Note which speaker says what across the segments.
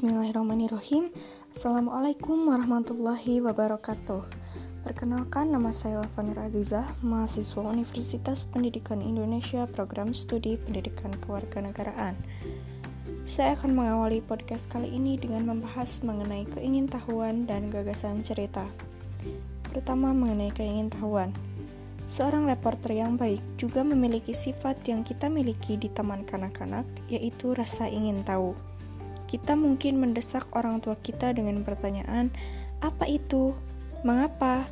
Speaker 1: Bismillahirrahmanirrahim. Assalamualaikum warahmatullahi wabarakatuh. Perkenalkan nama saya Alfanur Azizah Mahasiswa Universitas Pendidikan Indonesia Program Studi Pendidikan Kewarganegaraan. Saya akan mengawali podcast kali ini dengan membahas mengenai keingintahuan dan gagasan cerita. Pertama mengenai keingintahuan Seorang reporter yang baik juga memiliki sifat yang kita miliki di taman kanak-kanak, yaitu rasa ingin tahu. Kita mungkin mendesak orang tua kita dengan pertanyaan, "Apa itu? Mengapa?"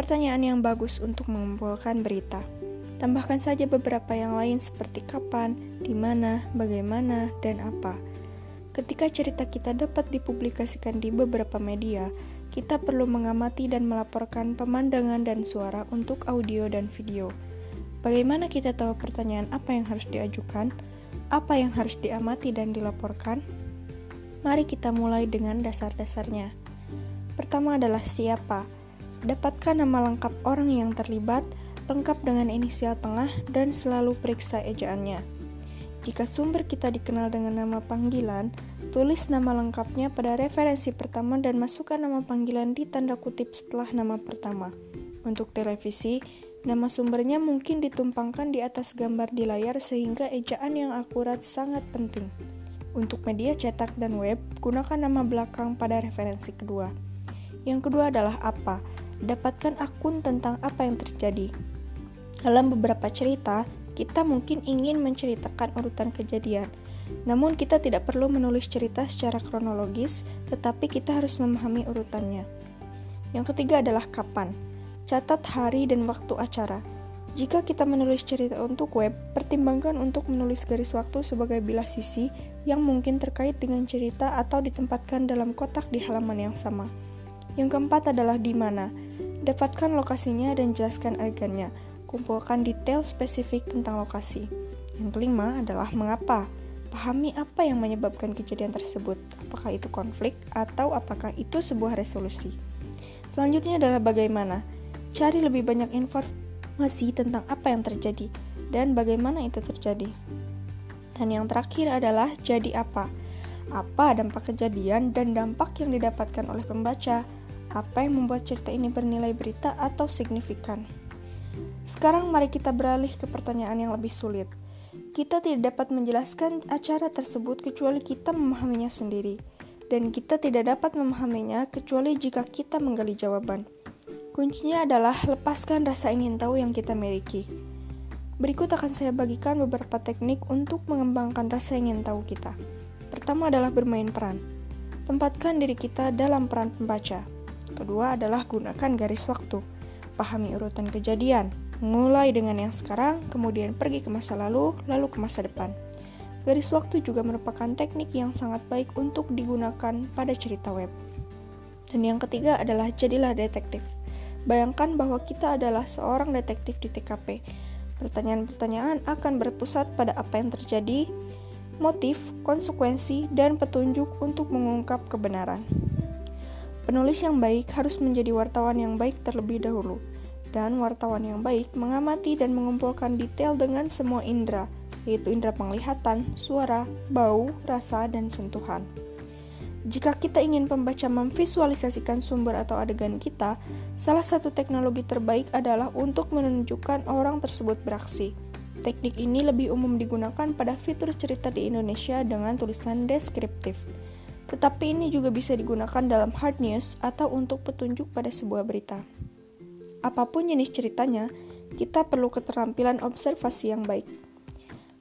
Speaker 1: Pertanyaan yang bagus untuk mengumpulkan berita. Tambahkan saja beberapa yang lain seperti kapan, di mana, bagaimana, dan apa. Ketika cerita kita dapat dipublikasikan di beberapa media, kita perlu mengamati dan melaporkan pemandangan dan suara untuk audio dan video. Bagaimana kita tahu pertanyaan apa yang harus diajukan, apa yang harus diamati dan dilaporkan? Mari kita mulai dengan dasar-dasarnya. Pertama adalah siapa. Dapatkan nama lengkap orang yang terlibat, lengkap dengan inisial tengah, dan selalu periksa ejaannya. Jika sumber kita dikenal dengan nama panggilan, tulis nama lengkapnya pada referensi pertama dan masukkan nama panggilan di tanda kutip setelah nama pertama. Untuk televisi, nama sumbernya mungkin ditumpangkan di atas gambar di layar sehingga ejaan yang akurat sangat penting. Untuk media cetak dan web, gunakan nama belakang pada referensi kedua. Yang kedua adalah apa. Dapatkan akun tentang apa yang terjadi. Dalam beberapa cerita, kita mungkin ingin menceritakan urutan kejadian. Namun kita tidak perlu menulis cerita secara kronologis, tetapi kita harus memahami urutannya. Yang ketiga adalah kapan. Catat hari dan waktu acara. Jika kita menulis cerita untuk web, pertimbangkan untuk menulis garis waktu sebagai bilah sisi yang mungkin terkait dengan cerita atau ditempatkan dalam kotak di halaman yang sama. Yang keempat adalah di mana. Dapatkan lokasinya dan jelaskan adegannya. Kumpulkan detail spesifik tentang lokasi. Yang kelima adalah mengapa. Pahami apa yang menyebabkan kejadian tersebut. Apakah itu konflik atau apakah itu sebuah resolusi. Selanjutnya adalah bagaimana. Cari lebih banyak informasi tentang apa yang terjadi dan bagaimana itu terjadi. Dan yang terakhir adalah jadi apa. Apa dampak kejadian dan dampak yang didapatkan oleh pembaca? Apa yang membuat cerita ini bernilai berita atau signifikan? Sekarang mari kita beralih ke pertanyaan yang lebih sulit. Kita tidak dapat menjelaskan acara tersebut kecuali kita memahaminya sendiri, dan kita tidak dapat memahaminya kecuali jika kita menggali jawaban. Kuncinya adalah lepaskan rasa ingin tahu yang kita miliki. Berikut akan saya bagikan beberapa teknik untuk mengembangkan rasa ingin tahu kita. Pertama adalah bermain peran. Tempatkan diri kita dalam peran pembaca. Kedua adalah gunakan garis waktu. Pahami urutan kejadian, mulai dengan yang sekarang, kemudian pergi ke masa lalu, lalu ke masa depan. Garis waktu juga merupakan teknik yang sangat baik untuk digunakan pada cerita web. Dan yang ketiga adalah jadilah detektif. Bayangkan bahwa kita adalah seorang detektif di TKP. Pertanyaan-pertanyaan akan berpusat pada apa yang terjadi, motif, konsekuensi, dan petunjuk untuk mengungkap kebenaran. Penulis yang baik harus menjadi wartawan yang baik terlebih dahulu, dan wartawan yang baik mengamati dan mengumpulkan detail dengan semua indera, yaitu indera penglihatan, suara, bau, rasa, dan sentuhan. Jika kita ingin pembaca memvisualisasikan sumber atau adegan kita, salah satu teknologi terbaik adalah untuk menunjukkan orang tersebut beraksi. Teknik ini lebih umum digunakan pada fitur cerita di Indonesia dengan tulisan deskriptif. Tetapi ini juga bisa digunakan dalam hard news atau untuk petunjuk pada sebuah berita. Apa pun jenis ceritanya, kita perlu keterampilan observasi yang baik.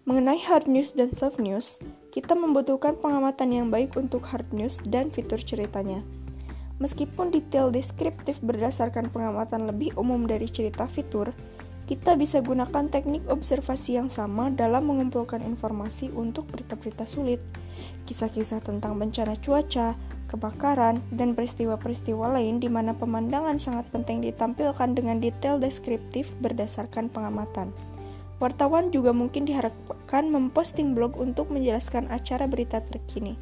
Speaker 1: Mengenai hard news dan soft news, kita membutuhkan pengamatan yang baik untuk hard news dan fitur ceritanya. Meskipun detail deskriptif berdasarkan pengamatan lebih umum dari cerita fitur, kita bisa gunakan teknik observasi yang sama dalam mengumpulkan informasi untuk berita-berita sulit. Kisah-kisah tentang bencana cuaca, kebakaran, dan peristiwa-peristiwa lain di mana pemandangan sangat penting ditampilkan dengan detail deskriptif berdasarkan pengamatan. Wartawan juga mungkin diharapkan memposting blog untuk menjelaskan acara berita terkini.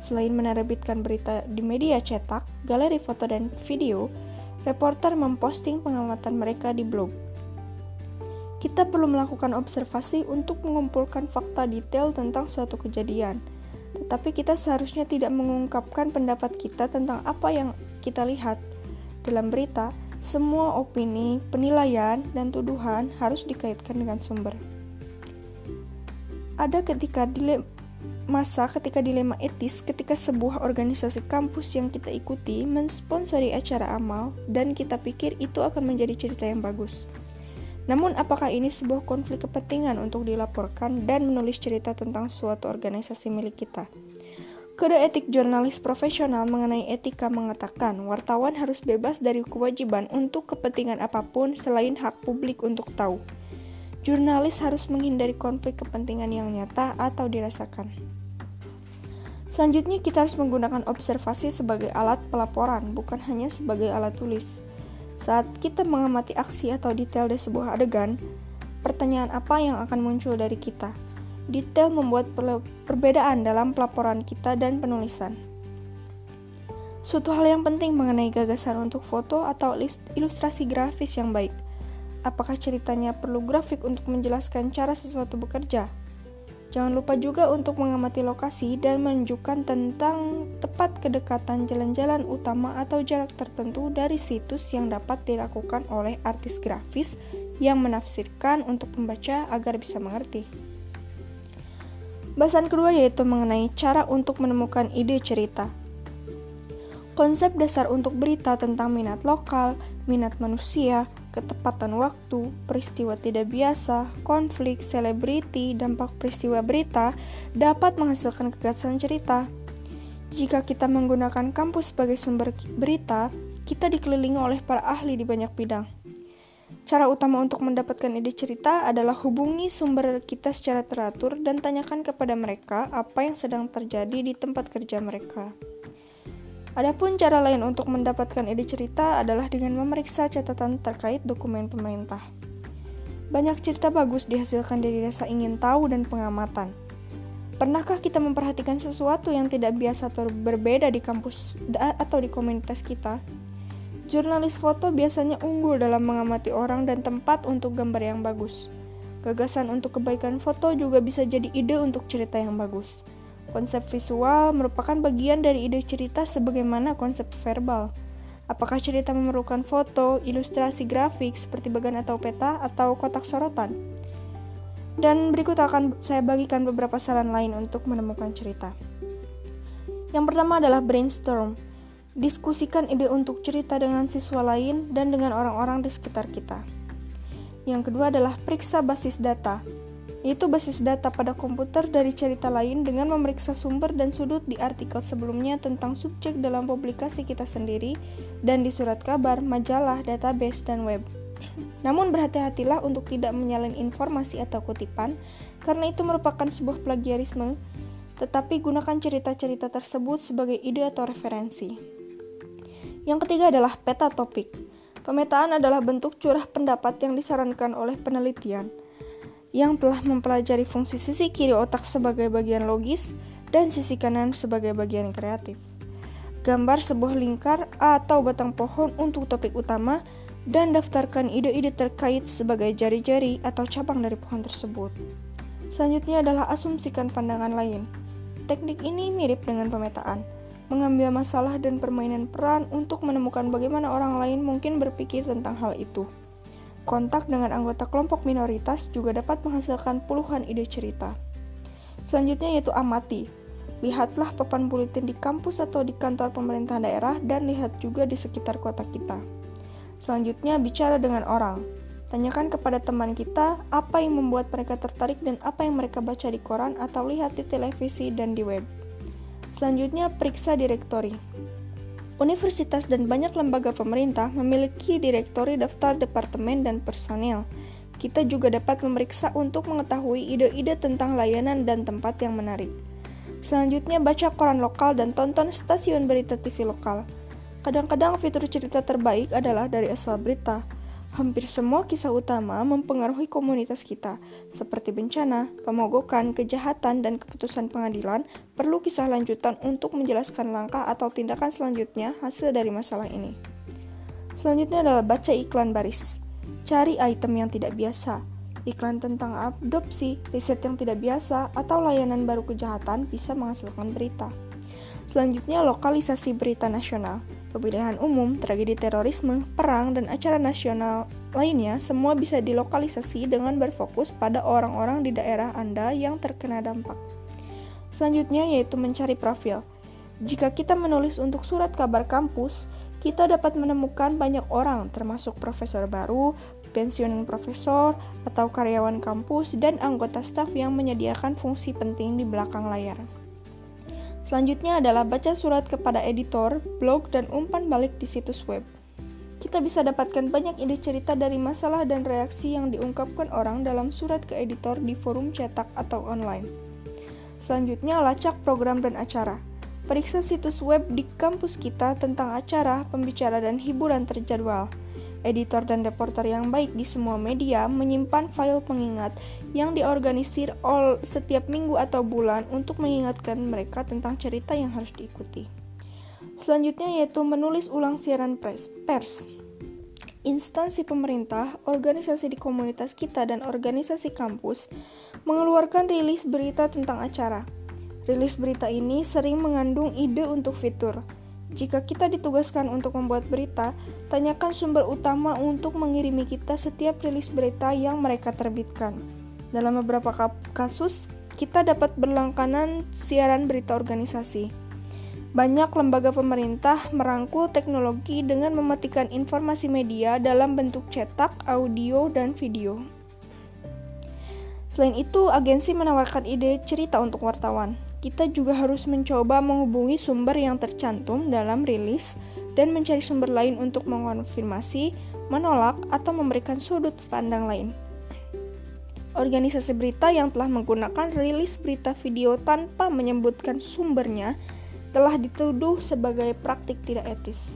Speaker 1: Selain menerbitkan berita di media cetak, galeri foto dan video, reporter memposting pengamatan mereka di blog. Kita perlu melakukan observasi untuk mengumpulkan fakta detail tentang suatu kejadian. Tetapi kita seharusnya tidak mengungkapkan pendapat kita tentang apa yang kita lihat. Dalam berita, semua opini, penilaian, dan tuduhan harus dikaitkan dengan sumber. Ada ketika dilema masa ketika dilema etis ketika sebuah organisasi kampus yang kita ikuti mensponsori acara amal dan kita pikir itu akan menjadi cerita yang bagus. Namun apakah ini sebuah konflik kepentingan untuk dilaporkan dan menulis cerita tentang suatu organisasi milik kita? Kode etik jurnalis profesional mengenai etika mengatakan wartawan harus bebas dari kewajiban untuk kepentingan apa pun selain hak publik untuk tahu. Jurnalis harus menghindari konflik kepentingan yang nyata atau dirasakan. Selanjutnya, kita harus menggunakan observasi sebagai alat pelaporan, bukan hanya sebagai alat tulis. Saat kita mengamati aksi atau detail dari sebuah adegan, pertanyaan apa yang akan muncul dari kita? Detail membuat perbedaan dalam pelaporan kita dan penulisan. Suatu hal yang penting mengenai gagasan untuk foto atau ilustrasi grafis yang baik. Apakah ceritanya perlu grafik untuk menjelaskan cara sesuatu bekerja? Jangan lupa juga untuk mengamati lokasi dan menunjukkan tentang tepat kedekatan jalan-jalan utama atau jarak tertentu dari situs yang dapat dilakukan oleh artis grafis yang menafsirkan untuk pembaca agar bisa mengerti. Bahasan kedua yaitu mengenai cara untuk menemukan ide cerita. Konsep dasar untuk berita tentang minat lokal, minat manusia, ketepatan waktu, peristiwa tidak biasa, konflik, selebriti, dampak peristiwa berita dapat menghasilkan kegagasan cerita. Jika kita menggunakan kampus sebagai sumber berita, kita dikelilingi oleh para ahli di banyak bidang. Cara utama untuk mendapatkan ide cerita adalah hubungi sumber kita secara teratur dan tanyakan kepada mereka apa yang sedang terjadi di tempat kerja mereka. Adapun cara lain untuk mendapatkan ide cerita adalah dengan memeriksa catatan terkait dokumen pemerintah. Banyak cerita bagus dihasilkan dari rasa ingin tahu dan pengamatan. Pernahkah kita memperhatikan sesuatu yang tidak biasa atau berbeda di kampus atau di komunitas kita? Jurnalis foto biasanya unggul dalam mengamati orang dan tempat untuk gambar yang bagus. Gagasan untuk kebaikan foto juga bisa jadi ide untuk cerita yang bagus. Konsep visual merupakan bagian dari ide cerita sebagaimana konsep verbal. Apakah cerita memerlukan foto, ilustrasi grafik seperti bagan atau peta, atau kotak sorotan? Dan berikut akan saya bagikan beberapa saran lain untuk menemukan cerita. Yang pertama adalah brainstorm. Diskusikan ide untuk cerita dengan siswa lain dan dengan orang-orang di sekitar kita. Yang kedua adalah periksa basis data, yaitu basis data pada komputer dari cerita lain dengan memeriksa sumber dan sudut di artikel sebelumnya tentang subjek dalam publikasi kita sendiri dan di surat kabar, majalah, database, dan web. Namun berhati-hatilah untuk tidak menyalin informasi atau kutipan, karena itu merupakan sebuah plagiarisme, tetapi gunakan cerita-cerita tersebut sebagai ide atau referensi. Yang ketiga adalah peta topik. Pemetaan adalah bentuk curah pendapat yang disarankan oleh penelitian yang telah mempelajari fungsi sisi kiri otak sebagai bagian logis dan sisi kanan sebagai bagian kreatif. Gambar sebuah lingkar atau batang pohon untuk topik utama dan daftarkan ide-ide terkait sebagai jari-jari atau cabang dari pohon tersebut. Selanjutnya adalah asumsikan pandangan lain. Teknik ini mirip dengan pemetaan mengambil masalah dan permainan peran untuk menemukan bagaimana orang lain mungkin berpikir tentang hal itu. Kontak dengan anggota kelompok minoritas juga dapat menghasilkan puluhan ide cerita. Selanjutnya yaitu amati. Lihatlah papan buletin di kampus atau di kantor pemerintah daerah dan lihat juga di sekitar kota kita. Selanjutnya bicara dengan orang. Tanyakan kepada teman kita apa yang membuat mereka tertarik dan apa yang mereka baca di koran atau lihat di televisi dan di web. Selanjutnya, periksa direktori. Universitas dan banyak lembaga pemerintah memiliki direktori daftar departemen dan personil. Kita juga dapat memeriksa untuk mengetahui ide-ide tentang layanan dan tempat yang menarik. Selanjutnya, baca koran lokal dan tonton stasiun berita TV lokal. Kadang-kadang fitur cerita terbaik adalah dari asal berita. Hampir semua kisah utama mempengaruhi komunitas kita, seperti bencana, pemogokan, kejahatan, dan keputusan pengadilan. Perlu kisah lanjutan untuk menjelaskan langkah atau tindakan selanjutnya hasil dari masalah ini. Selanjutnya adalah baca iklan baris. Cari item yang tidak biasa. iklan tentang adopsi, riset yang tidak biasa, atau layanan baru kejahatan bisa menghasilkan berita. Selanjutnya, lokalisasi berita nasional. Pemilihan umum, tragedi terorisme, perang, dan acara nasional lainnya semua bisa dilokalisasi dengan berfokus pada orang-orang di daerah Anda yang terkena dampak. Selanjutnya yaitu mencari profil. Jika kita menulis untuk surat kabar kampus, kita dapat menemukan banyak orang termasuk profesor baru, pensiunan profesor, atau karyawan kampus dan anggota staf yang menyediakan fungsi penting di belakang layar. Selanjutnya adalah baca surat kepada editor, blog, dan umpan balik di situs web. Kita bisa dapatkan banyak ide cerita dari masalah dan reaksi yang diungkapkan orang dalam surat ke editor di forum cetak atau online. Selanjutnya, lacak program dan acara. Periksa situs web di kampus kita tentang acara, pembicara, dan hiburan terjadwal. Editor dan reporter yang baik di semua media menyimpan file pengingat yang diorganisir all setiap minggu atau bulan untuk mengingatkan mereka tentang cerita yang harus diikuti. Selanjutnya yaitu menulis ulang siaran pers. pers. Instansi pemerintah, organisasi di komunitas kita, dan organisasi kampus mengeluarkan rilis berita tentang acara. Rilis berita ini sering mengandung ide untuk fitur, jika kita ditugaskan untuk membuat berita, tanyakan sumber utama untuk mengirimi kita setiap rilis berita yang mereka terbitkan. Dalam beberapa kasus, kita dapat berlangganan siaran berita organisasi. Banyak lembaga pemerintah merangkul teknologi dengan mematikan informasi media dalam bentuk cetak, audio, dan video. Selain itu, agensi menawarkan ide cerita untuk wartawan kita juga harus mencoba menghubungi sumber yang tercantum dalam rilis dan mencari sumber lain untuk mengonfirmasi, menolak, atau memberikan sudut pandang lain. Organisasi berita yang telah menggunakan rilis berita video tanpa menyebutkan sumbernya telah dituduh sebagai praktik tidak etis.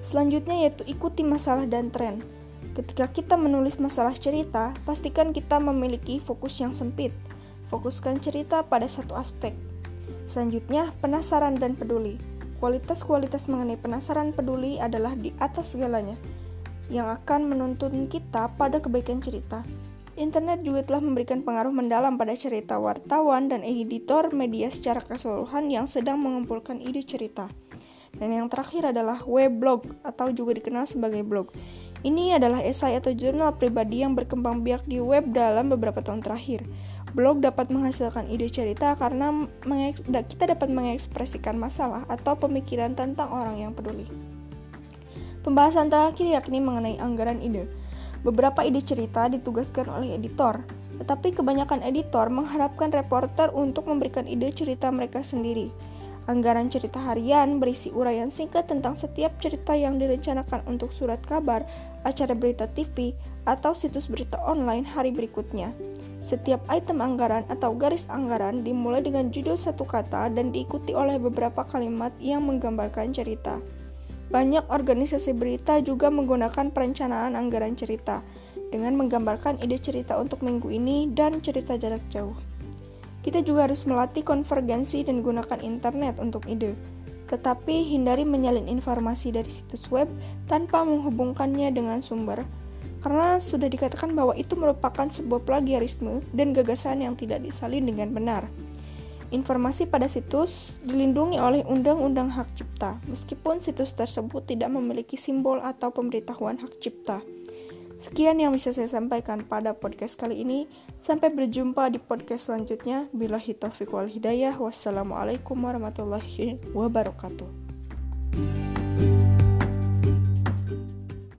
Speaker 1: Selanjutnya yaitu ikuti masalah dan tren. Ketika kita menulis masalah cerita, pastikan kita memiliki fokus yang sempit – Fokuskan cerita pada satu aspek. Selanjutnya, penasaran dan peduli. Kualitas-kualitas mengenai penasaran peduli adalah di atas segalanya, yang akan menuntun kita pada kebaikan cerita. Internet juga telah memberikan pengaruh mendalam pada cerita wartawan dan editor media secara keseluruhan yang sedang mengumpulkan ide cerita. Dan yang terakhir adalah weblog atau juga dikenal sebagai blog. Ini adalah esai atau jurnal pribadi yang berkembang biak di web dalam beberapa tahun terakhir. Blog dapat menghasilkan ide cerita karena kita dapat mengekspresikan masalah atau pemikiran tentang orang yang peduli. Pembahasan terakhir yakni mengenai anggaran ide. Beberapa ide cerita ditugaskan oleh editor, tetapi kebanyakan editor mengharapkan reporter untuk memberikan ide cerita mereka sendiri. Anggaran cerita harian berisi uraian singkat tentang setiap cerita yang direncanakan untuk surat kabar, acara berita TV, atau situs berita online hari berikutnya. Setiap item anggaran atau garis anggaran dimulai dengan judul satu kata dan diikuti oleh beberapa kalimat yang menggambarkan cerita. Banyak organisasi berita juga menggunakan perencanaan anggaran cerita dengan menggambarkan ide cerita untuk minggu ini dan cerita jarak jauh. Kita juga harus melatih konvergensi dan gunakan internet untuk ide, tetapi hindari menyalin informasi dari situs web tanpa menghubungkannya dengan sumber karena sudah dikatakan bahwa itu merupakan sebuah plagiarisme dan gagasan yang tidak disalin dengan benar. Informasi pada situs dilindungi oleh Undang-Undang Hak Cipta, meskipun situs tersebut tidak memiliki simbol atau pemberitahuan hak cipta. Sekian yang bisa saya sampaikan pada podcast kali ini. Sampai berjumpa di podcast selanjutnya. Bila taufiq wal hidayah. Wassalamualaikum warahmatullahi wabarakatuh.